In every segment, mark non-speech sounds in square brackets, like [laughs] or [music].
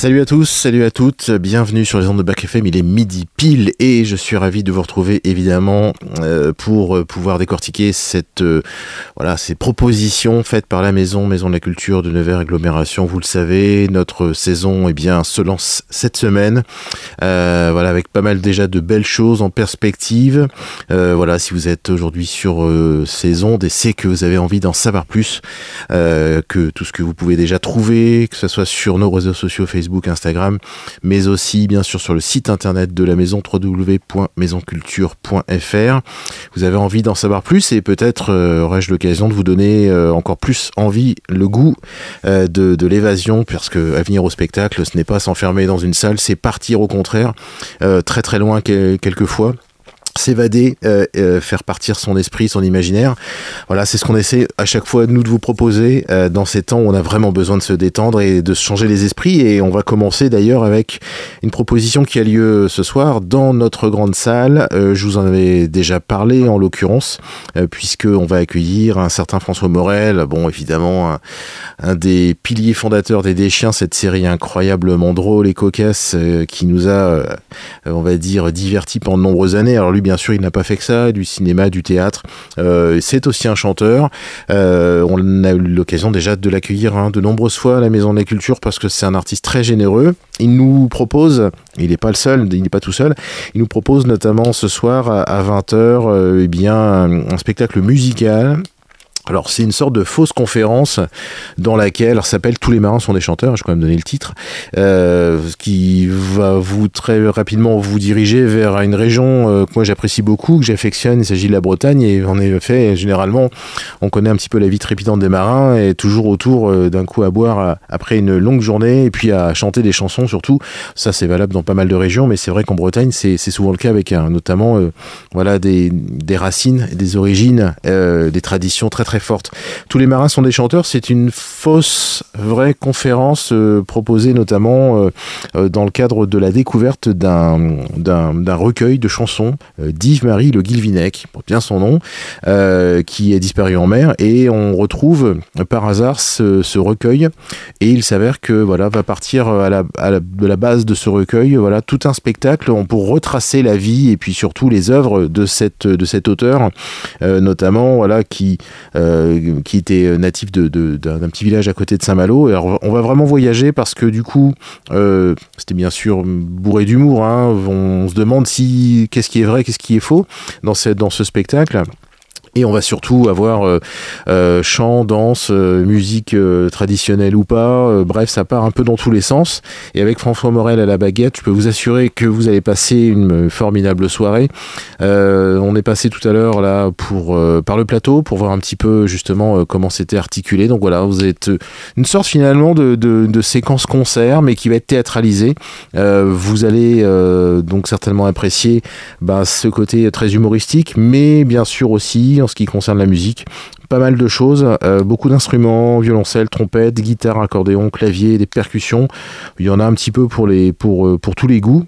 Salut à tous, salut à toutes, bienvenue sur les ondes de Bac FM, il est midi pile et je suis ravi de vous retrouver évidemment euh, pour pouvoir décortiquer cette, euh, voilà, ces propositions faites par la maison, Maison de la Culture de Nevers Agglomération. Vous le savez, notre saison eh bien, se lance cette semaine, euh, voilà, avec pas mal déjà de belles choses en perspective. voilà, si vous êtes aujourd'hui sur ces ondes et c'est que vous avez envie d'en savoir plus que tout ce que vous pouvez déjà trouver, que ce soit sur nos réseaux sociaux Facebook, Instagram, mais aussi bien sûr sur le site internet de la maison www.maisonculture.fr. Vous avez envie d'en savoir plus et peut-être euh, aurais-je l'occasion de vous donner euh, encore plus envie, le goût euh, de, l'évasion, parce que à venir au spectacle, ce n'est pas s'enfermer dans une salle, c'est partir au contraire, très très loin quelquefois s'évader, euh, euh, faire partir son esprit, son imaginaire. Voilà, c'est ce qu'on essaie à chaque fois nous de vous proposer euh, dans ces temps où on a vraiment besoin de se détendre et de se changer les esprits. Et on va commencer d'ailleurs avec une proposition qui a lieu ce soir dans notre grande salle. je vous en avais déjà parlé en l'occurrence, puisque on va accueillir un certain François Morel. Bon, évidemment, un, des piliers fondateurs des Déchiens, cette série incroyablement drôle et cocasse qui nous a, on va dire, divertis pendant de nombreuses années. Alors lui bien sûr, il n'a pas fait que ça, du cinéma, du théâtre. Euh, c'est aussi un chanteur. Euh, on a eu l'occasion déjà de l'accueillir hein, de nombreuses fois à la Maison de la Culture parce que c'est un artiste très généreux. Il nous propose, il n'est pas le seul, il n'est pas tout seul, il nous propose notamment ce soir à 20h euh, eh bien, un spectacle musical alors c'est une sorte de fausse conférence dans laquelle, s'appelle Tous les marins sont des chanteurs, je vais quand même donner le titre, euh, qui va vous très rapidement vous diriger vers une région euh, que moi j'apprécie beaucoup, que j'affectionne, il s'agit de la Bretagne, et en effet, généralement, on connaît un petit peu la vie trépidante des marins, et toujours autour euh, d'un coup à boire après une longue journée, et puis à chanter des chansons surtout, ça c'est valable dans pas mal de régions, mais c'est vrai qu'en Bretagne c'est souvent le cas avec notamment voilà, des, des racines, des origines, des traditions très très forte. Tous les marins sont des chanteurs, c'est une fausse vraie conférence euh, proposée notamment euh, euh, dans le cadre de la découverte d'un, recueil de chansons d'Yves-Marie Le Guilvinec, pour bien son nom, qui est disparu en mer et on retrouve par hasard ce, recueil et il s'avère que voilà va partir de la base de ce recueil voilà tout un spectacle pour retracer la vie et puis surtout les œuvres de cette de cet auteur notamment voilà qui qui était natif d'un petit village à côté de Saint-Malo. On va vraiment voyager parce que du coup, euh, c'était bien sûr bourré d'humour. Hein. On se demande si qu'est-ce qui est vrai, qu'est-ce qui est faux dans, dans ce spectacle. Et on va surtout avoir euh, euh chant, danse, euh, musique traditionnelle ou pas. bref, ça part un peu dans tous les sens. Et avec François Morel à la baguette, je peux vous assurer que vous allez passer une formidable soirée. on est passé tout à l'heure là pour par le plateau pour voir un petit peu justement comment c'était articulé. Donc voilà, vous êtes une sorte finalement de séquence concert, mais qui va être théâtralisée. vous allez donc certainement apprécier bah, ce côté très humoristique, mais bien sûr aussi en ce qui concerne la musique. Pas mal de choses, euh, beaucoup d'instruments, violoncelle, trompette, guitare, accordéon, clavier, des percussions. Il y en a un petit peu pour, euh, pour tous les goûts.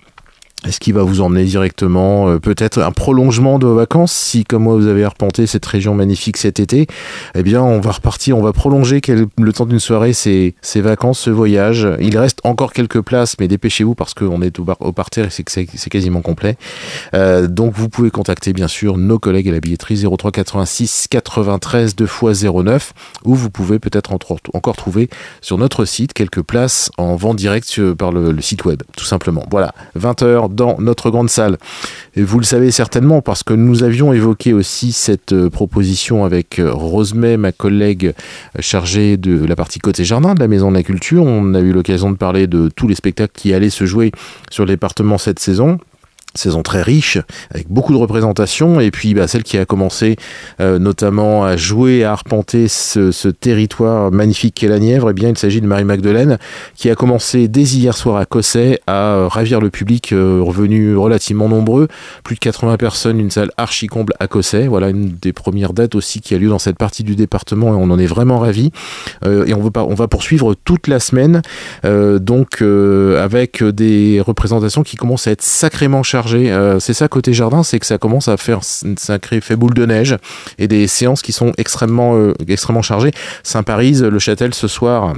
Est-ce qu'il va vous emmener directement euh, peut-être un prolongement de vos vacances si comme moi vous avez arpenté cette région magnifique cet été? Eh bien on va repartir, on va prolonger le temps d'une soirée ces, ces, vacances, ce voyage. Il reste encore quelques places mais dépêchez-vous parce qu'on est au, bar, parterre et c'est, c'est quasiment complet. Euh, donc vous pouvez contacter bien sûr nos collègues à la billetterie 03 86 93 2 x 09 ou vous pouvez peut-être encore trouver sur notre site quelques places en vente directe par le, le site web tout simplement. Voilà, 20h dans notre grande salle. Et vous le savez certainement parce que nous avions évoqué aussi cette euh, proposition avec euh, Rosemay, ma collègue euh, chargée de la partie côté jardin de la Maison de la Culture. On a eu l'occasion de parler de tous les spectacles qui allaient se jouer sur le département cette saison saison très riche avec beaucoup de représentations et puis bah, celle qui a commencé euh, notamment à jouer à arpenter ce, territoire magnifique qu'est la Nièvre et eh bien il s'agit de Marie Magdeleine qui a commencé dès hier soir à Cosset à euh, ravir le public euh, revenu relativement nombreux plus de 80 personnes une salle archi comble à Cosset. Voilà une des premières dates aussi qui a lieu dans cette partie du département et on en est vraiment ravis. Et on, veut pas, on va poursuivre toute la semaine donc avec des représentations qui commencent à être sacrément chargées euh, c'est ça côté jardin, c'est que ça commence à faire une sacrée boule de neige et des séances qui sont extrêmement, euh, extrêmement chargées. Saint-Paris, le Châtel ce soir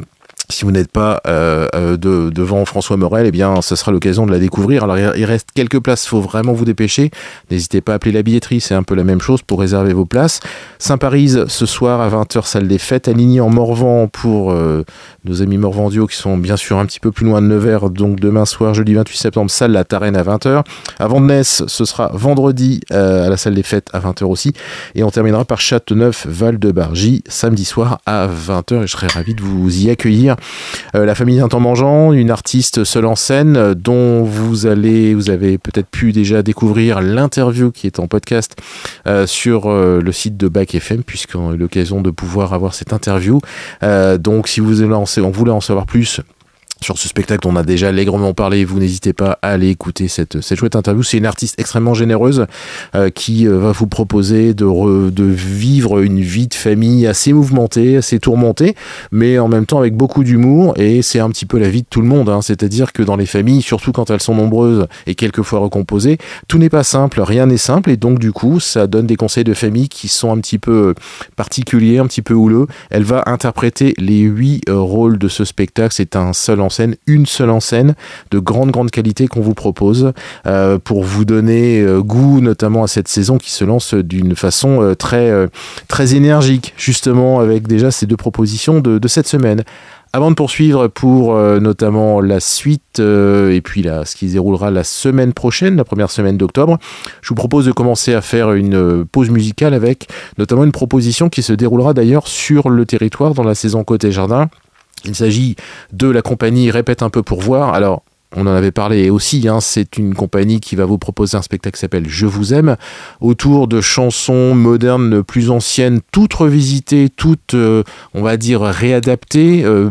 si vous n'êtes pas euh, euh, de, devant François Morel, eh bien, ce sera l'occasion de la découvrir. Alors, il reste quelques places, il faut vraiment vous dépêcher. N'hésitez pas à appeler la billetterie, c'est un peu la même chose pour réserver vos places. Saint-Paris, ce soir à 20h, salle des fêtes, aligné en Morvan pour euh, nos amis Morvandio qui sont bien sûr un petit peu plus loin de Nevers. Donc, demain soir, jeudi 28 septembre, salle La Tarenne à 20h. À Vandenesse, ce sera vendredi à la salle des fêtes à 20h aussi. Et on terminera par Châteauneuf, Val-de-Bargy, samedi soir à 20h. Et je serai ravi de vous y accueillir. Euh, la famille d'un temps mangeant, une artiste seule en scène euh, dont vous allez, vous avez peut-être pu déjà découvrir l'interview qui est en podcast euh, sur le site de Bac FM puisqu'on a eu l'occasion de pouvoir avoir cette interview. donc si vous voulez en savoir plus, sur ce spectacle, on a déjà allègrement parlé. Vous n'hésitez pas à aller écouter cette, cette chouette interview. C'est une artiste extrêmement généreuse euh, qui euh, va vous proposer de, de vivre une vie de famille assez mouvementée, assez tourmentée, mais en même temps avec beaucoup d'humour. Et c'est un petit peu la vie de tout le monde. Hein. C'est-à-dire que dans les familles, surtout quand elles sont nombreuses et quelquefois recomposées, tout n'est pas simple, rien n'est simple. Et donc, du coup, ça donne des conseils de famille qui sont un petit peu particuliers, un petit peu houleux. Elle va interpréter les huit euh, rôles de ce spectacle. C'est un seul en une seule en scène de grande grande qualité qu'on vous propose euh, pour vous donner euh, goût notamment à cette saison qui se lance d'une façon euh, très très énergique justement avec déjà ces deux propositions de, de cette semaine. Avant de poursuivre pour notamment la suite et puis là, ce qui se déroulera la semaine prochaine, la première semaine d'octobre, je vous propose de commencer à faire une pause musicale avec notamment une proposition qui se déroulera d'ailleurs sur le territoire dans la saison Côté Jardin il s'agit de la compagnie Répète un peu pour voir. Alors, on en avait parlé. Aussi, hein, c'est une compagnie qui va vous proposer un spectacle qui s'appelle Je vous aime, autour de chansons modernes plus anciennes, toutes revisitées, toutes, euh, on va dire, réadaptées, euh,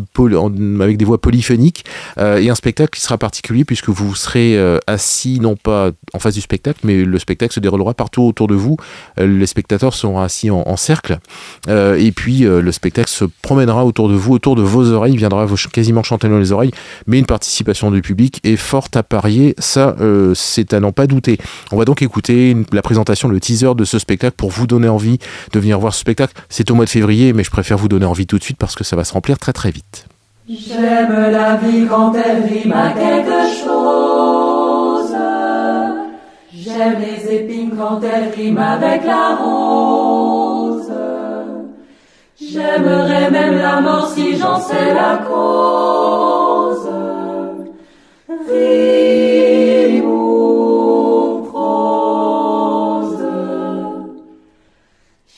avec des voix polyphoniques, euh, et un spectacle qui sera particulier puisque vous serez assis, non pas en face du spectacle, mais le spectacle se déroulera partout autour de vous. les spectateurs seront assis en, cercle, et puis le spectacle se promènera autour de vous, autour de vos oreilles, viendra vous quasiment chanter dans les oreilles, mais une participation du public est forte à parier, ça euh, c'est à n'en pas douter. On va donc écouter la présentation, le teaser de ce spectacle pour vous donner envie de venir voir ce spectacle. C'est au mois de février, mais je préfère vous donner envie tout de suite parce que ça va se remplir très très vite. J'aime la vie quand elle rime à quelque chose. J'aime les épines quand elles riment avec la rose. J'aimerais même la mort si j'en sais la cause.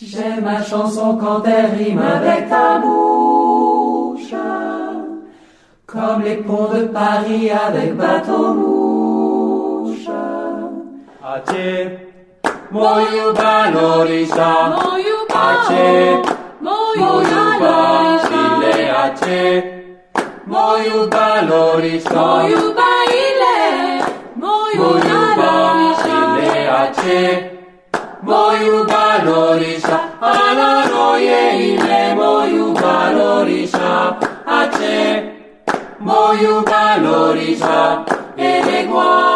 J'aime ma chanson quand elle rime avec ta bouche, comme les ponts de Paris avec bateau mouche. Ache, moyuba lorisa, ache, moyuba ile ache, Mo júbà l'òrìṣà. Mo júbà ilẹ̀. Mo júbà ilé àṣẹ. Mo ile, l'òrìṣà. Aláròyé Ace, Mo júbà l'òrìṣà àṣẹ.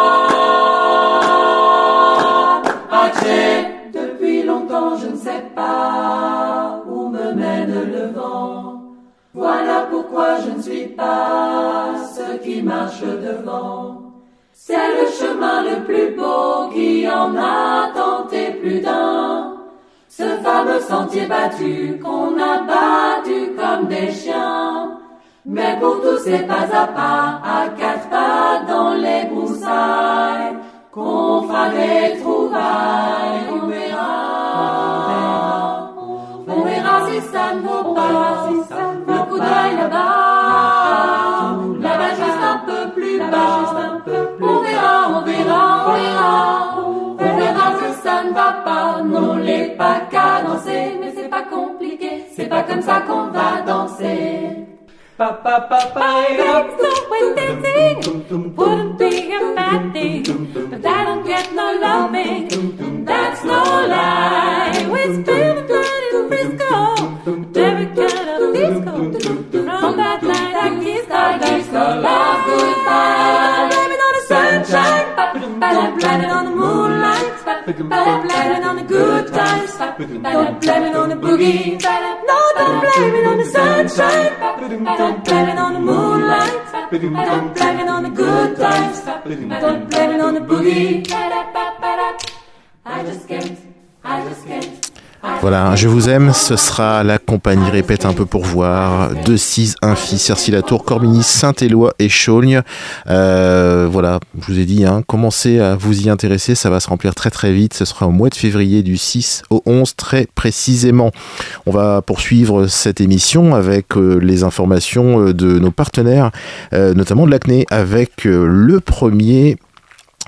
Ce qui marche devant c'est le chemin le plus beau qui en a tenté plus d'un. Ce fameux sentier battu qu'on a battu comme des chiens. Mais pour tous ces pas à pas, à quatre pas dans les broussailles, qu'on fera des trouvailles, on verra. On verra si ça ne vaut pas, si ça ne vaut coup d'œil là-bas, peu plus bas. On verra, on verra, on verra si ça ne va pas. Non, les pas qu'à danser, mais c'est pas compliqué, c'est pas comme ça qu'on va danser. Pa, pa, pa, pa, when dancing wouldn't be a bad thing, but I don't get no loving, that's no lie. Moonlight, blame it on the good times, don't blame it on the boogie. No, don't blame it on the sunshine. Don't blame it on the moonlight. Don't blame it on the good times. Don't blame it on the boogie. I just can't. I just can't. Voilà, je vous aime, ce sera la compagnie répète un peu pour voir, 2, 6, 1 fils, Cercy Latour, Corbigny, Saint-Éloi et Chaulgne. Euh, voilà, je vous ai dit, hein, commencez à vous y intéresser, ça va se remplir très très vite, ce sera au mois de février du 6 au 11 très précisément. On va poursuivre cette émission avec euh, les informations euh, de nos partenaires, notamment de l'ACNE, avec le premier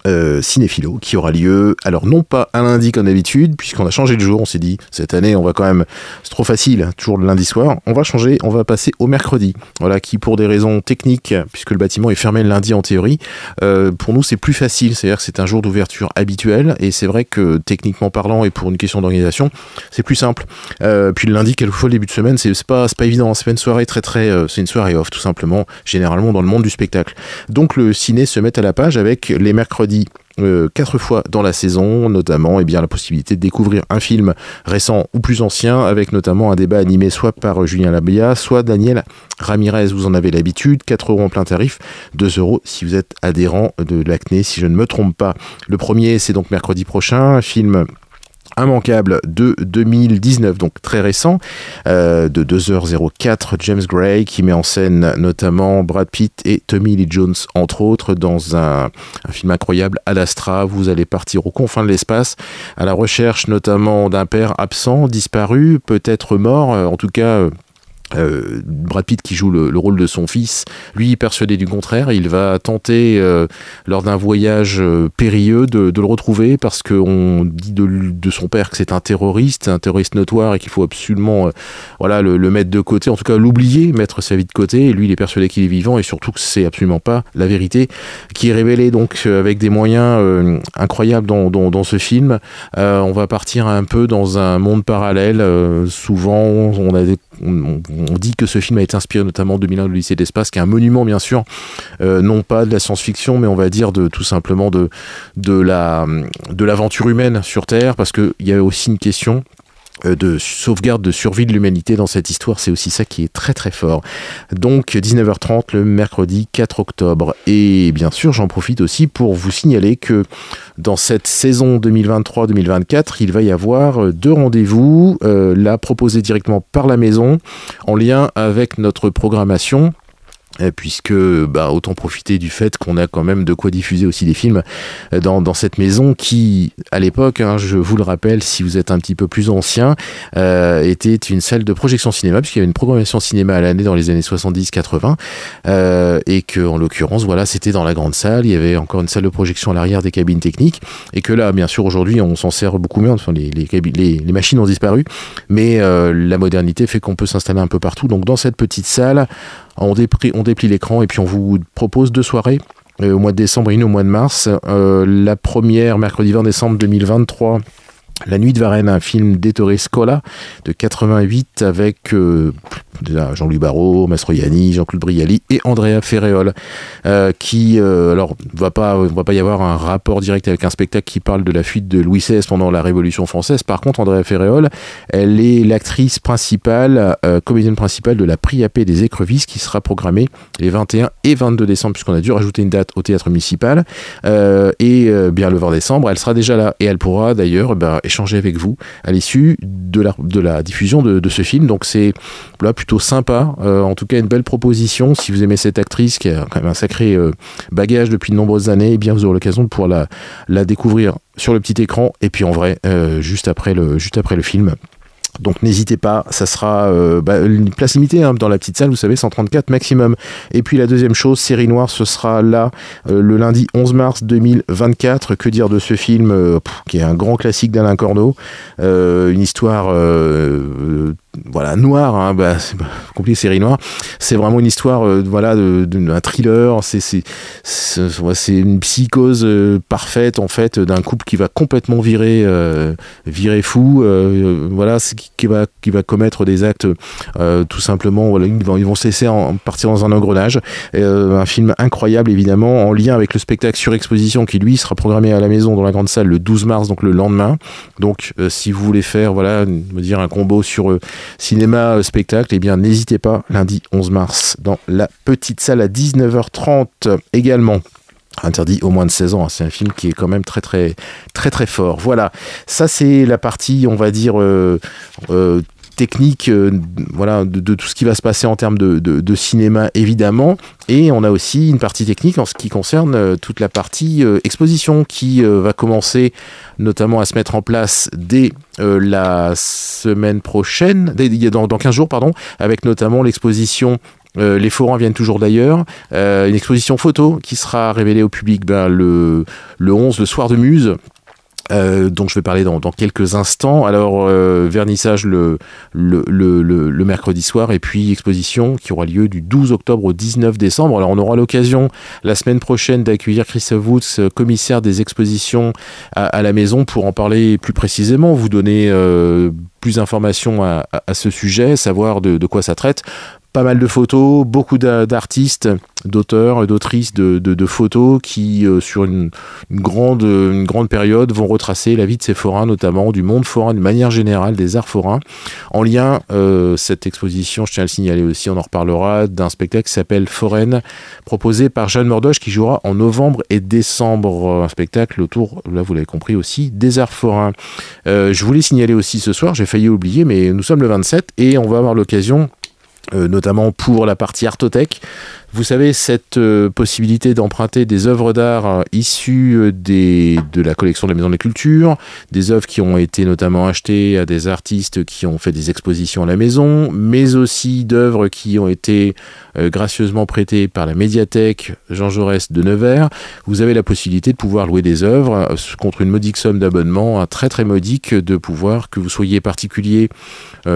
euh, cinéphilo qui aura lieu, alors non pas un lundi comme d'habitude, puisqu'on a changé de jour, on s'est dit cette année on va quand même, c'est trop facile, toujours le lundi soir, on va changer, on va passer au mercredi, voilà, qui pour des raisons techniques, puisque le bâtiment est fermé le lundi en théorie, euh, pour nous c'est plus facile, c'est-à-dire que c'est un jour d'ouverture habituel, et c'est vrai que techniquement parlant et pour une question d'organisation, c'est plus simple. Euh, puis le lundi, quelquefois le début de semaine, c'est pas, pas évident, c'est pas une soirée très très, euh, c'est une soirée off tout simplement, généralement dans le monde du spectacle. Donc le ciné se met à la page avec les mercredis euh, quatre fois dans la saison, notamment eh bien, la possibilité de découvrir un film récent ou plus ancien, avec notamment un débat animé soit par Julien Labia, soit Daniel Ramirez. Vous en avez l'habitude, 4 euros en plein tarif, 2 euros si vous êtes adhérent de l'ACNE, si je ne me trompe pas. Le premier, c'est donc mercredi prochain, un film immanquable de 2019, donc très récent, euh, de 2h04, James Gray, qui met en scène notamment Brad Pitt et Tommy Lee Jones, entre autres, dans un, un film incroyable, Ad Astra. Vous allez partir aux confins de l'espace, à la recherche notamment d'un père absent, disparu, peut-être mort, euh, en tout cas... euh, Brad Pitt qui joue le, le rôle de son fils, lui persuadé du contraire, il va tenter euh, lors d'un voyage euh, périlleux de, le retrouver parce qu'on dit de, son père que c'est un terroriste, un terroriste notoire et qu'il faut absolument voilà, le, mettre de côté, en tout cas l'oublier, mettre sa vie de côté et lui il est persuadé qu'il est vivant et surtout que c'est absolument pas la vérité qui est révélée donc avec des moyens incroyables dans, dans, ce film. On va partir un peu dans un monde parallèle. souvent, on, a des- on, dit que ce film a été inspiré notamment de 2001 de lycée d'espace, qui est un monument bien sûr, euh, non pas de la science-fiction, mais on va dire de tout simplement de de la de l'aventure humaine sur Terre, parce que il y a aussi une question de sauvegarde de survie de l'humanité dans cette histoire, c'est aussi ça qui est très très fort. Donc 19h30 le mercredi 4 octobre. Et bien sûr, j'en profite aussi pour vous signaler que dans cette saison 2023-2024, il va y avoir euh, deux rendez-vous, euh, là proposés directement par la maison, en lien avec notre programmation. Euh, Puisque bah, autant profiter du fait qu'on a quand même de quoi diffuser aussi des films euh, dans, cette maison qui, à l'époque, hein, je vous le rappelle, si vous êtes un petit peu plus ancien, euh, était une salle de projection cinéma, puisqu'il y avait une programmation cinéma à l'année dans les années 70-80, euh, et que en l'occurrence, voilà, c'était dans la grande salle, il y avait encore une salle de projection à l'arrière des cabines techniques, et que là, bien sûr, aujourd'hui, on s'en sert beaucoup mieux, enfin, les, machines ont disparu, mais la modernité fait qu'on peut s'installer un peu partout. Donc dans cette petite salle, on déplie, on déplie l'écran et puis on vous propose deux soirées. euh, au mois de décembre et une au mois de mars. Euh, la première, mercredi 20 décembre 2023, La Nuit de Varennes, un film d'Ettore Scola de 88 avec euh, Jean-Louis Barrault, Mastroianni, Jean-Claude Brialy et Andrea Ferreol, euh, qui, euh, alors, va pas, va pas y avoir un rapport direct avec un spectacle qui parle de la fuite de Louis XVI pendant la Révolution française. Par contre, Andrea Ferreol, elle est l'actrice principale, euh, comédienne principale de la Priapé des Écrevisses qui sera programmée les 21 et 22 décembre, puisqu'on a dû rajouter une date au théâtre municipal. Et bien le 20 décembre, elle sera déjà là et elle pourra d'ailleurs ben, avec vous à l'issue de la, de la diffusion de, de ce film. Donc c'est là plutôt sympa, euh, en tout cas une belle proposition. Si vous aimez cette actrice qui a quand même un sacré euh, bagage depuis de nombreuses années, eh bien vous aurez l'occasion de pouvoir la, la découvrir sur le petit écran et puis en vrai euh, juste après le juste après le film. Donc n'hésitez pas, ça sera euh, bah, une place limitée hein, dans la petite salle, vous savez, 134 maximum. Et puis la deuxième chose, Série Noire, ce sera là euh, le lundi 11 mars 2024. Que dire de ce film euh, qui est un grand classique d'Alain Corneau, une histoire voilà noire, hein, bah, c'est compliqué, Série Noire. C'est vraiment une histoire, euh, voilà, d'un thriller. C'est c'est une psychose euh, parfaite en fait d'un couple qui va complètement virer euh, virer fou. voilà, qui, va qui va commettre des actes tout simplement. Voilà, ils vont ils vont se laisser en, partir dans un engrenage. Un film incroyable évidemment en lien avec le spectacle sur exposition qui lui sera programmé à la maison dans la grande salle le 12 mars donc le lendemain. Donc si vous voulez faire voilà me dire un combo sur cinéma spectacle, eh bien n'hésitez pas, lundi 11 mars, dans la petite salle à 19h30 également interdit au moins de 16 ans. Hein. C'est un film qui est quand même très très très très fort. Voilà, ça c'est la partie, on va dire, euh, euh, technique euh, voilà, de, tout ce qui va se passer en termes de, cinéma, évidemment. Et on a aussi une partie technique en ce qui concerne toute la partie exposition qui va commencer notamment à se mettre en place dès la semaine prochaine, dans, dans 15 jours, pardon, avec notamment l'exposition euh, les forums viennent toujours d'ailleurs. Euh, une exposition photo qui sera révélée au public ben, le, le 11, le soir de Muse. Euh, dont je vais parler dans, quelques instants. Alors, vernissage le, mercredi soir et puis exposition qui aura lieu du 12 octobre au 19 décembre. Alors, on aura l'occasion la semaine prochaine d'accueillir Christophe Woods, commissaire des expositions à, la maison, pour en parler plus précisément, vous donner plus d'informations à, ce sujet, savoir de, quoi ça traite pas mal de photos, beaucoup d'artistes, d'auteurs, d'autrices de, photos qui, euh, sur une, grande, une grande période, vont retracer la vie de ces forains, notamment du monde forain, de manière générale, des arts forains. En lien, euh, cette exposition, je tiens à le signaler aussi, on en reparlera, d'un spectacle qui s'appelle Foraine, proposé par Jeanne Mordoche, qui jouera en novembre et décembre. Un spectacle autour, là vous l'avez compris aussi, des arts forains. Euh, je voulais signaler aussi ce soir, j'ai failli oublier, mais nous sommes le 27 et on va avoir l'occasion euh, notamment pour la partie artothèque, vous savez, cette euh, possibilité d'emprunter des œuvres d'art euh, issues euh, de la collection de la Maison de la Culture, des œuvres qui ont été notamment achetées à des artistes qui ont fait des expositions à la maison, mais aussi d'œuvres qui ont été gracieusement prêtées par la médiathèque Jean Jaurès de Nevers. Vous avez la possibilité de pouvoir louer des œuvres contre une modique somme d'abonnement, très très modique, de pouvoir, que vous soyez particulier,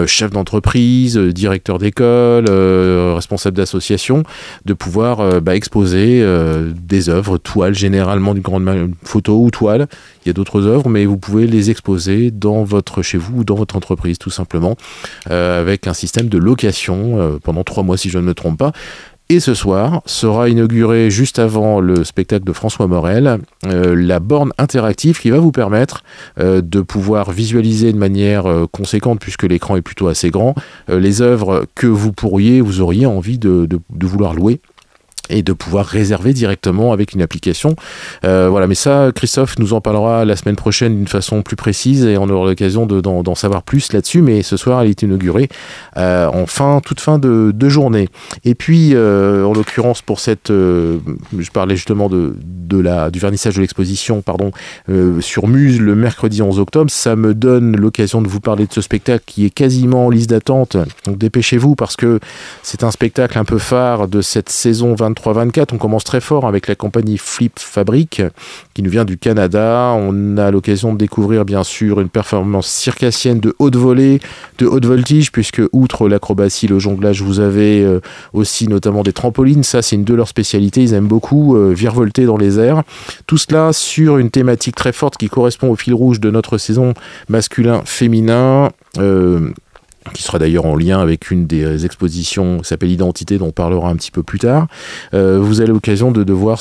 chef d'entreprise, directeur d'école, responsable d'association, de pouvoir euh, bah, exposer euh, des œuvres, toiles généralement d'une grande photo ou toile. Il y a d'autres œuvres, mais vous pouvez les exposer dans votre chez vous ou dans votre entreprise tout simplement, euh, avec un système de location pendant trois mois si je ne me trompe pas. Et ce soir sera inauguré juste avant le spectacle de François Morel, la borne interactive qui va vous permettre de pouvoir visualiser de manière conséquente, puisque l'écran est plutôt assez grand, les œuvres que vous pourriez, vous auriez envie de vouloir louer et de pouvoir réserver directement avec une application. Euh, voilà, mais ça, Christophe nous en parlera la semaine prochaine d'une façon plus précise et on aura l'occasion d'en savoir plus là-dessus. Mais ce soir, elle est inaugurée euh, en fin, toute fin de, journée. Et puis, euh, en l'occurrence, pour cette, je parlais justement de, de la, du vernissage de l'exposition, pardon, sur Muse le mercredi 11 octobre, ça me donne l'occasion de vous parler de ce spectacle qui est quasiment en liste d'attente. Donc dépêchez-vous parce que c'est un spectacle un peu phare de cette saison 23 324, on commence très fort avec la compagnie Flip Fabric qui nous vient du Canada. On a l'occasion de découvrir bien sûr une performance circassienne de haute volée, de haute voltige, puisque outre l'acrobatie, le jonglage, vous avez euh, aussi notamment des trampolines. Ça, c'est une de leurs spécialités. Ils aiment beaucoup euh, virevolter dans les Tout cela sur une thématique très forte qui correspond au fil rouge de notre saison masculin-féminin. Euh, qui sera d'ailleurs en lien avec une des expositions qui s'appelle Identité, dont on parlera un petit peu plus tard. Euh, vous avez l'occasion de, voir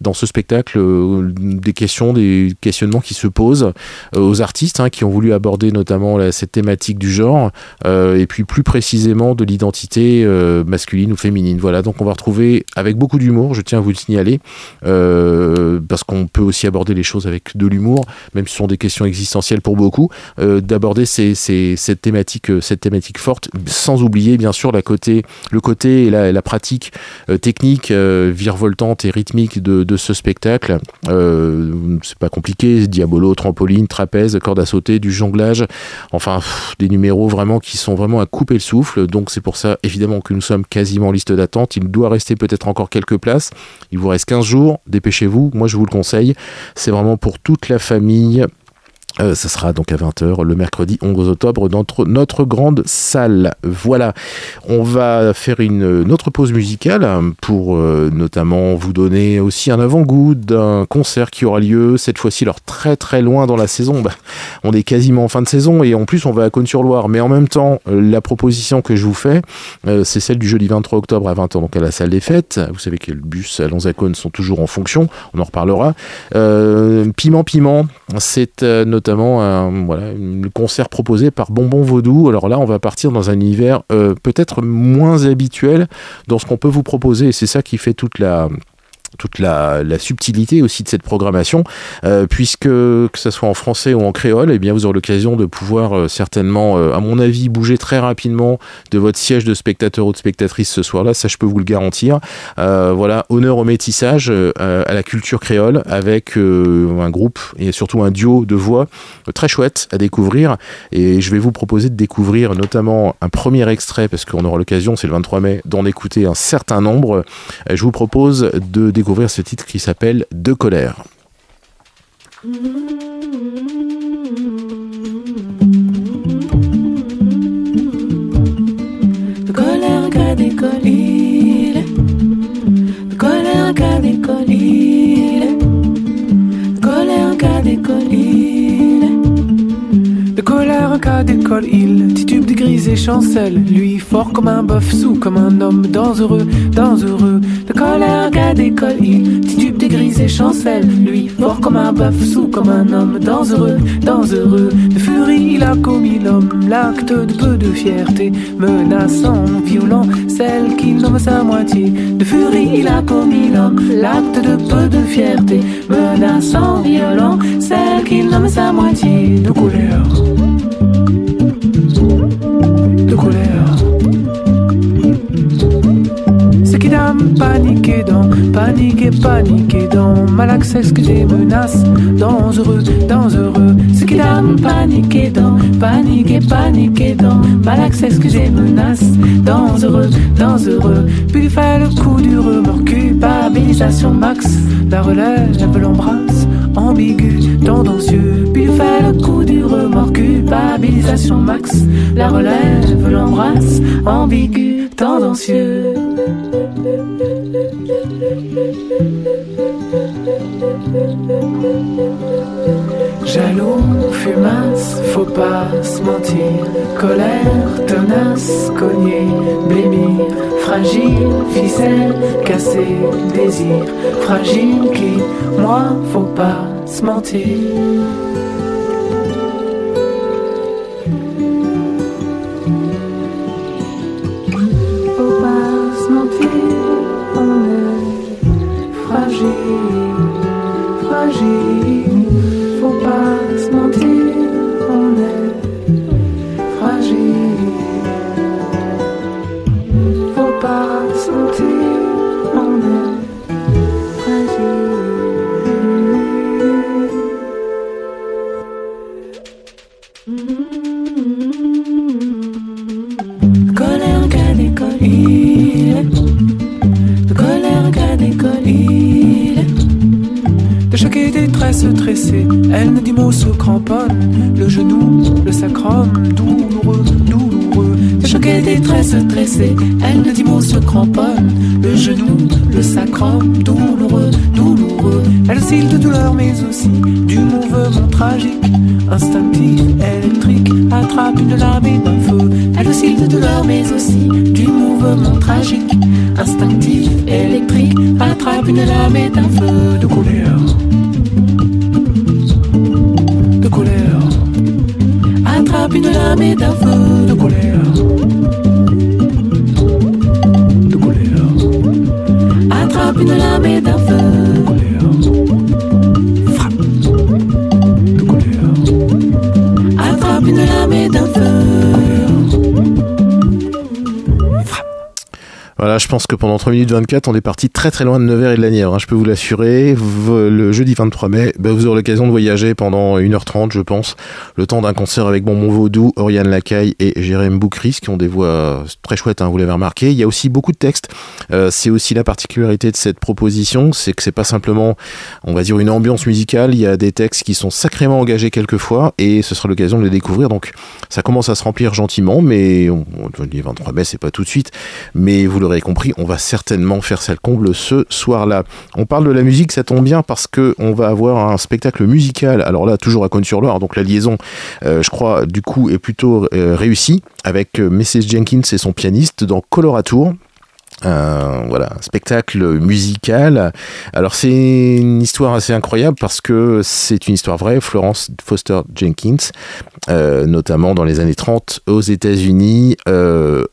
dans ce spectacle euh, des questions, des questionnements qui se posent euh, aux artistes hein, qui ont voulu aborder notamment cette thématique du genre et puis plus précisément de l'identité masculine ou féminine. Voilà, donc on va retrouver avec beaucoup d'humour, je tiens à vous le signaler, parce qu'on peut aussi aborder les choses avec de l'humour, même si ce sont des questions existentielles pour beaucoup, d'aborder cette thématique cette thématique forte, sans oublier bien sûr la côté, le côté et la, pratique euh, technique euh, virevoltante et rythmique de, ce spectacle. Euh, c'est pas compliqué, diabolo, trampoline, trapèze, corde à sauter, du jonglage, enfin des numéros vraiment qui sont vraiment à couper le souffle. Donc c'est pour ça évidemment que nous sommes quasiment en liste d'attente. Il doit rester peut-être encore quelques places. Il vous reste 15 jours, dépêchez-vous, moi je vous le conseille. C'est vraiment pour toute la famille. Euh, ça sera donc à 20h le mercredi 11 octobre dans notre, grande salle. Voilà, on va faire une, autre pause musicale pour euh, notamment vous donner aussi un avant-goût d'un concert qui aura lieu cette fois-ci alors très très loin dans la saison. Bah, on est quasiment en fin de saison et en plus on va à Cône-sur-Loire. Mais en même temps, euh, la proposition que je vous fais, c'est celle du jeudi 23 octobre à 20h donc à la salle des fêtes. Vous savez que le bus à Lanzacone sont toujours en fonction, on en reparlera. Piment Piment, c'est notre notamment un voilà, un concert proposé par Bonbon Vaudou. Alors là, on va partir dans un univers peut-être moins habituel dans ce qu'on peut vous proposer. Et c'est ça qui fait toute la toute la, subtilité aussi de cette programmation, euh, puisque que ce soit en français ou en créole, eh bien vous aurez l'occasion de pouvoir euh, certainement, euh, à mon avis, bouger très rapidement de votre siège de spectateur ou de spectatrice ce soir-là. Ça, je peux vous le garantir. voilà, honneur au métissage, à la culture créole, avec un groupe et surtout un duo de voix très chouette à découvrir. Et je vais vous proposer de découvrir notamment un premier extrait, parce qu'on aura l'occasion, c'est le 23 mai, d'en écouter un certain nombre. Je vous propose de découvrir ce titre qui s'appelle De colère. De colère qu'a des de colère qu'a des collines, colère qu'a des de colère qu'a des collines, titube de grise et chancelle, lui fort comme un bœuf, sous comme un homme dangereux, dangereux colère, gars d'école, il titube grises et chancelle. Lui, fort comme un bœuf, sous comme un homme, dangereux, dangereux. De furie, il a commis l'homme, l'acte de peu de fierté, menaçant, violent, celle qui nomme sa moitié. De furie, il a commis l'homme, l'acte de peu de fierté, menaçant, violent, celle qui nomme sa moitié. De colère. De colère. paniqué dans, paniqué, paniqué dans, mal accès, excusez, menace, dangereux, dangereux, ce qui dame, paniqué dans, paniqué, paniqué dans, mal accès, excusez, menace, dangereux, dangereux, puis fait le coup du remords, culpabilisation max, la relève, l'embrasse, ambigu, tendancieux, puis fait le coup du remords, culpabilisation max, la relève, l'embrasse, ambigu, tendancieux. Fumasse, faut pas se mentir. Colère, tenace, cogner, blêmir. Fragile, ficelle, casser, désir. Fragile qui, moi, faut pas se mentir. Elle ne dit mot se cramponne, le genou, le sacrum, douloureux, douloureux. Elle oscille de douleur mais aussi du mouvement tragique, instinctif, électrique, attrape une lame et d'un feu. Elle oscille de douleur mais aussi du mouvement tragique, instinctif, électrique, attrape une lame et d'un feu. De colère. Attrape d'un feu de colère. une lame Je pense que pendant 3 minutes 24, on est parti très très loin de Nevers et de la Nièvre, hein, je peux vous l'assurer. Le jeudi 23 mai, ben, vous aurez l'occasion de voyager pendant 1h30, je pense, le temps d'un concert avec Bonbon Vaudou, Oriane Lacaille et Jérém Boucris, qui ont des voix très chouettes, hein, vous l'avez remarqué. Il y a aussi beaucoup de textes. Euh, c'est aussi la particularité de cette proposition, c'est que c'est pas simplement, on va dire, une ambiance musicale. Il y a des textes qui sont sacrément engagés quelquefois, et ce sera l'occasion de les découvrir. Donc, ça commence à se remplir gentiment, mais on, le 23 mai, c'est pas tout de suite. Mais vous l'aurez compris, on va certainement faire celle comble ce soir-là. On parle de la musique, ça tombe bien parce que on va avoir un spectacle musical. Alors là, toujours à Cône-sur-Loire, donc la liaison, euh, je crois, du coup, est plutôt euh, réussie avec euh, Mrs. Jenkins et son pianiste dans Coloratour. Voilà, spectacle musical. Alors c'est une histoire assez incroyable parce que c'est une histoire vraie. Florence Foster Jenkins, euh, notamment dans les années 30 aux États-Unis, euh,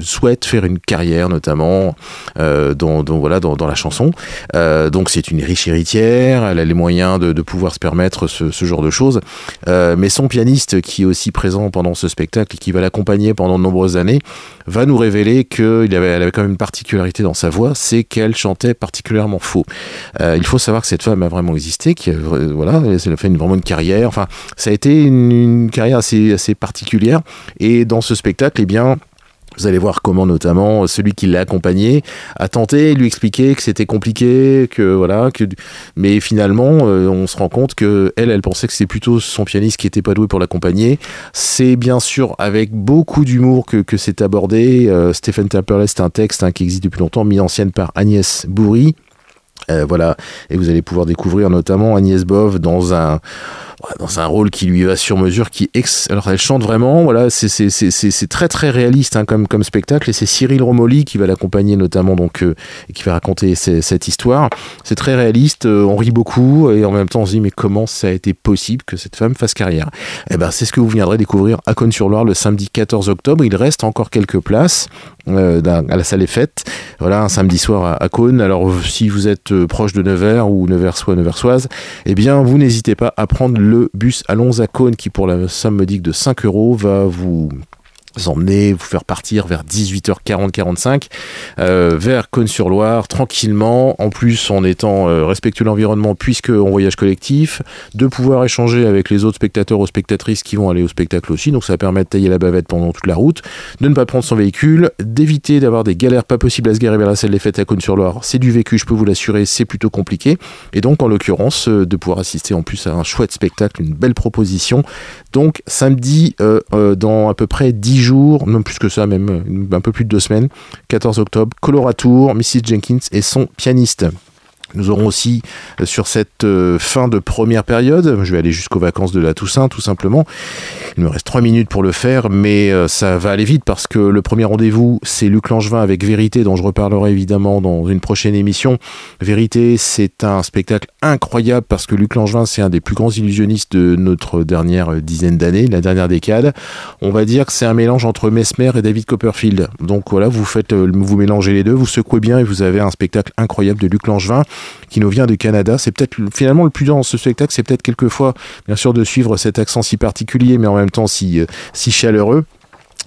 souhaite faire une carrière, notamment euh, dans, voilà, dans, la chanson. Donc c'est une riche héritière, elle a les moyens de, pouvoir se permettre ce, genre de choses. Mais son pianiste, qui est aussi présent pendant ce spectacle et qui va l'accompagner pendant de nombreuses années, va nous révéler qu'elle avait, une particularité dans sa voix, c'est qu'elle chantait particulièrement faux. Euh, il faut savoir que cette femme a vraiment existé, qui voilà, elle a fait une, vraiment une carrière. Enfin, ça a été une, une carrière assez, assez particulière. Et dans ce spectacle, eh bien, vous allez voir comment notamment celui qui l'a accompagné a tenté de lui expliquer que c'était compliqué, que voilà, que mais finalement euh, on se rend compte que elle, elle pensait que c'était plutôt son pianiste qui était pas doué pour l'accompagner. C'est bien sûr avec beaucoup d'humour que, que c'est abordé. Euh, Stephen Temperley, c'est un texte hein, qui existe depuis longtemps, mis en scène par Agnès Bourri. Euh, voilà, et vous allez pouvoir découvrir notamment Agnès Bov dans un dans un rôle qui lui va sur mesure, qui ex... alors elle chante vraiment, voilà, c'est très très réaliste hein, comme comme spectacle, et c'est Cyril Romoli qui va l'accompagner notamment donc euh, et qui va raconter cette histoire. C'est très réaliste, euh, on rit beaucoup et en même temps on se dit mais comment ça a été possible que cette femme fasse carrière? Eh ben c'est ce que vous viendrez découvrir à Cône-sur-Loire le samedi 14 octobre. Il reste encore quelques places euh, à la salle des fêtes. Voilà, un samedi soir à, à Cône. Alors si vous êtes proche de Nevers ou Neversois, Neversoise, eh bien vous n'hésitez pas à prendre le bus Allons à Cône qui pour la somme modique de 5 euros va vous emmener, vous faire partir vers 18h40-45 euh, vers Cône-sur-Loire tranquillement, en plus en étant euh, respectueux de l'environnement puisque on voyage collectif, de pouvoir échanger avec les autres spectateurs ou spectatrices qui vont aller au spectacle aussi, donc ça permet de tailler la bavette pendant toute la route, de ne pas prendre son véhicule, d'éviter d'avoir des galères pas possibles à se garer vers la salle des fêtes à Cône-sur-Loire, c'est du vécu, je peux vous l'assurer, c'est plutôt compliqué, et donc en l'occurrence euh, de pouvoir assister en plus à un chouette spectacle, une belle proposition, donc samedi dans à peu près 10 jours, non plus que ça, même un peu plus de deux semaines, 14 octobre, Coloratour, Mrs. Jenkins et son pianiste. Nous aurons aussi euh, sur cette euh, fin de première période, je vais aller jusqu'aux vacances de la Toussaint tout simplement. Il me reste trois minutes pour le faire, mais euh, ça va aller vite parce que le premier rendez-vous, c'est Luc Langevin avec Vérité, dont je reparlerai évidemment dans une prochaine émission. Vérité, c'est un spectacle incroyable parce que Luc Langevin, c'est un des plus grands illusionnistes de notre dernière dizaine d'années, la dernière décade. On va dire que c'est un mélange entre Mesmer et David Copperfield. Donc voilà, vous faites, vous mélangez les deux, vous secouez bien et vous avez un spectacle incroyable de Luc Langevin qui nous vient du Canada. C'est peut-être finalement le plus dur dans ce spectacle, c'est peut-être quelquefois, bien sûr, de suivre cet accent si particulier, mais en même temps si, euh, si chaleureux.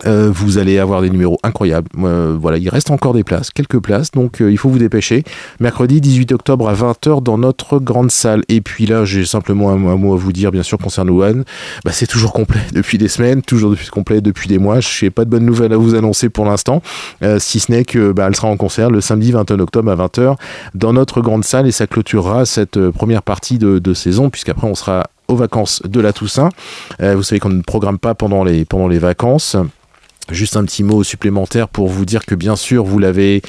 Euh, vous allez avoir des numéros incroyables. Euh, voilà, il reste encore des places, quelques places, donc euh, il faut vous dépêcher. Mercredi 18 octobre à 20h dans notre grande salle. Et puis là, j'ai simplement un, mot à vous dire, bien sûr, concernant One. Bah, c'est toujours complet depuis des semaines, toujours depuis, complet depuis des mois. Je n'ai pas de bonnes nouvelles à vous annoncer pour l'instant, si ce n'est que bah, elle sera en concert le samedi 21 octobre à 20h dans notre grande salle et ça clôturera cette première partie de, de saison, puisqu'après on sera aux vacances de la Toussaint. Euh, vous savez qu'on ne programme pas pendant les, pendant les vacances. Juste un petit mot supplémentaire pour vous dire que bien sûr vous l'avez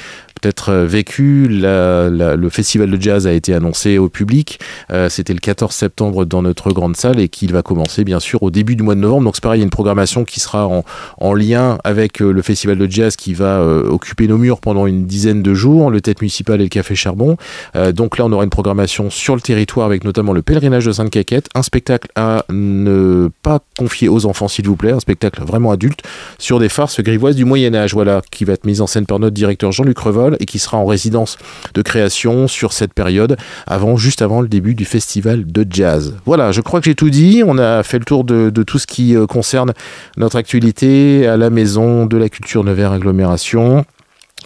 peut-être vécu. La, la, le festival de jazz a été annoncé au public. Euh, C'était le 14 septembre dans notre grande salle et qu'il va commencer bien sûr au début du mois de novembre. Donc c'est pareil, il y a une programmation qui sera en, en lien avec euh, le festival de jazz qui va euh, occuper nos murs pendant une dizaine de jours, le Tête Municipal et le Café Charbon. Euh, donc là, on aura une programmation sur le territoire avec notamment le pèlerinage de Sainte-Caquette, un spectacle à ne pas confier aux enfants s'il vous plaît, un spectacle vraiment adulte sur des farces grivoises du Moyen Âge, voilà, qui va être mise en scène par notre directeur Jean-Luc Revol et qui sera en résidence de création sur cette période, avant, juste avant le début du festival de jazz. Voilà, je crois que j'ai tout dit. On a fait le tour de, de tout ce qui euh, concerne notre actualité à la maison de la culture Nevers Agglomération.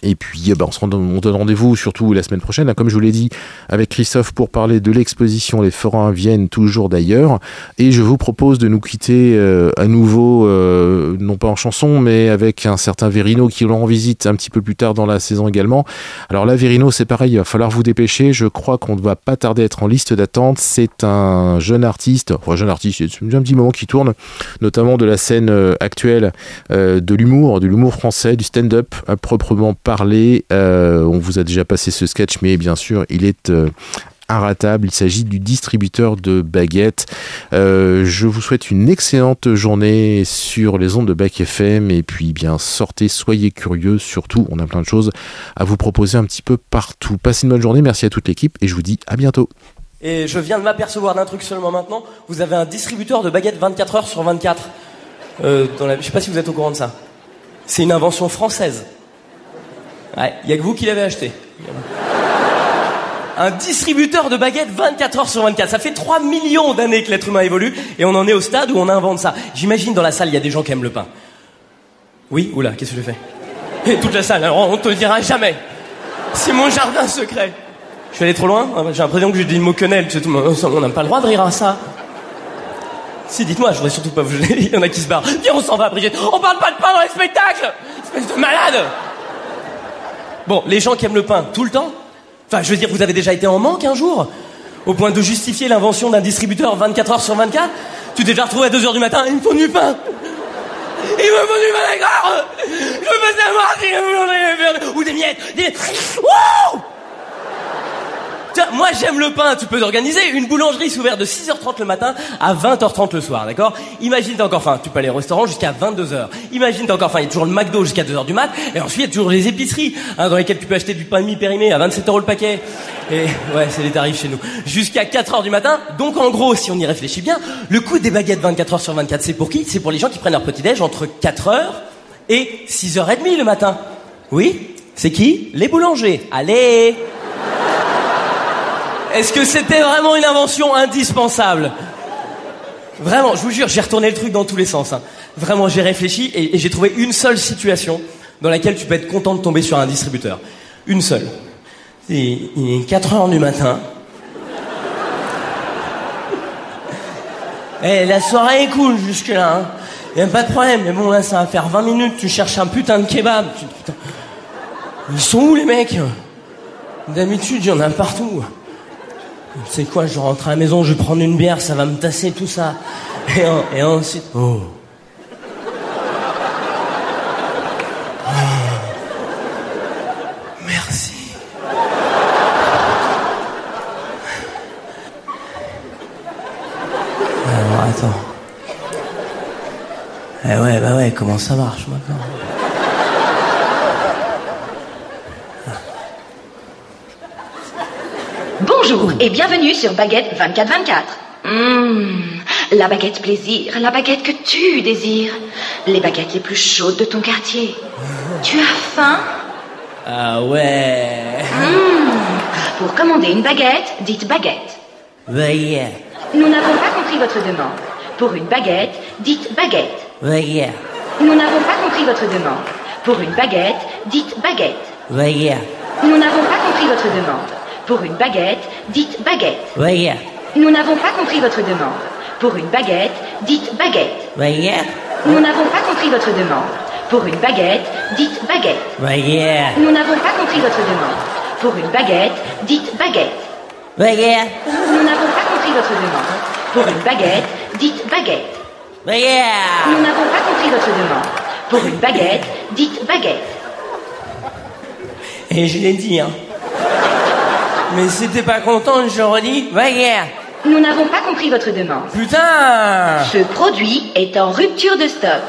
Et puis, eh ben, on se rend, on donne rendez-vous surtout la semaine prochaine, comme je vous l'ai dit, avec Christophe pour parler de l'exposition Les Forains viennent toujours d'ailleurs. Et je vous propose de nous quitter euh, à nouveau, euh, non pas en chanson, mais avec un certain Verino qui l'en visite un petit peu plus tard dans la saison également. Alors là, Verino, c'est pareil, il va falloir vous dépêcher. Je crois qu'on ne va pas tarder à être en liste d'attente. C'est un jeune artiste, enfin jeune artiste, c'est un petit moment qui tourne, notamment de la scène euh, actuelle de l'humour, de l'humour français, du stand-up à proprement parler. Euh, on vous a déjà passé ce sketch, mais bien sûr, il est euh, inratable. Il s'agit du distributeur de baguettes. Euh, je vous souhaite une excellente journée sur les ondes de Bac FM et puis bien sortez, soyez curieux surtout. On a plein de choses à vous proposer un petit peu partout. Passez une bonne journée. Merci à toute l'équipe et je vous dis à bientôt. Et je viens de m'apercevoir d'un truc seulement maintenant. Vous avez un distributeur de baguettes 24 heures sur 24. Euh, dans la... Je sais pas si vous êtes au courant de ça. C'est une invention française. Ouais, il y a que vous qui l'avez acheté. Un distributeur de baguettes 24 heures sur 24. Ça fait 3 millions d'années que l'être humain évolue et on en est au stade où on invente ça. J'imagine dans la salle, il y a des gens qui aiment le pain. Oui, oula, qu'est-ce que je fais? Et toute la salle, alors on te le dira jamais. C'est mon jardin secret. Je suis allé trop loin J'ai l'impression que j'ai dit le mot quenelle. On n'a pas le droit de rire à ça. Si, dites-moi, je voudrais surtout pas vous gêner. [laughs] Il y en a qui se barrent. Viens, on s'en va, Brigitte. On parle pas de pain dans les spectacles Espèce de malade Bon, les gens qui aiment le pain, tout le temps Enfin, je veux dire, vous avez déjà été en manque un jour Au point de justifier l'invention d'un distributeur 24 heures sur 24 Tu t'es déjà retrouvé à 2 heures du matin, il me faut du pain. Il me faut du d'accord. Je veux vous voulez Ou des miettes des... Wouh Moi j'aime le pain, tu peux t'organiser une boulangerie s'ouvert de 6h30 le matin à 20h30 le soir, d'accord? Imagine t'as encore faim, tu peux aller au restaurant jusqu'à 22h. Imagine t'as encore faim, il y a toujours le McDo jusqu'à 2h du mat, et ensuite il y a toujours les épiceries, hein, dans lesquelles tu peux acheter du pain mi-périmé à 27 euros le paquet. Et ouais, c'est les tarifs chez nous. Jusqu'à 4h du matin, donc en gros, si on y réfléchit bien, le coût des baguettes 24h sur 24, c'est pour qui? C'est pour les gens qui prennent leur petit-déj entre 4h et 6h30 le matin. Oui? C'est qui? Les boulangers. Allez est-ce que c'était vraiment une invention indispensable? Vraiment, je vous jure, j'ai retourné le truc dans tous les sens. hein. Vraiment, j'ai réfléchi et, et j'ai trouvé une seule situation dans laquelle tu peux être content de tomber sur un distributeur. Une seule. Il est 4 heures du matin. Eh, la soirée est cool jusque-là. Hein. Y a pas de problème. Mais bon, là, ça va faire 20 minutes. Tu cherches un putain de kebab. Ils sont où les mecs? D'habitude, il y en a partout. Tu sais quoi, je rentre à la maison, je vais prendre une bière, ça va me tasser tout ça. Et, en- et ensuite. Oh. Ah. Merci. Alors, attends. Eh ouais, bah ouais, comment ça marche maintenant? Et bienvenue sur Baguette 24-24. Mmh, la baguette plaisir, la baguette que tu désires. Les baguettes les plus chaudes de ton quartier. Tu as faim? Ah ouais. Pour commander une baguette, dites baguette. Veuillez. Nous n'avons pas compris votre demande. Pour une baguette, dites baguette. Veuillez. Nous n'avons pas compris votre demande. Pour une baguette, dites baguette. Veuillez. Nous n'avons pas compris votre demande. Pour une baguette, dites baguette. Veuillez. Nous n'avons pas compris votre demande. Pour une baguette, dites baguette. Veuillez. Nous n'avons pas compris votre demande. Pour une baguette, dites baguette. Veuillez. Nous n'avons pas compris votre demande. Pour une baguette, dites baguette. Veuillez. Nous n'avons pas compris votre demande. Pour une baguette, dites baguette. Veuillez. Nous n'avons pas compris votre demande. Pour une baguette, dites baguette. Et je l'ai dit, hein. Mais si t'es pas content, je redis, veuillez. Nous n'avons pas compris votre demande. Putain Ce produit est en rupture de stock.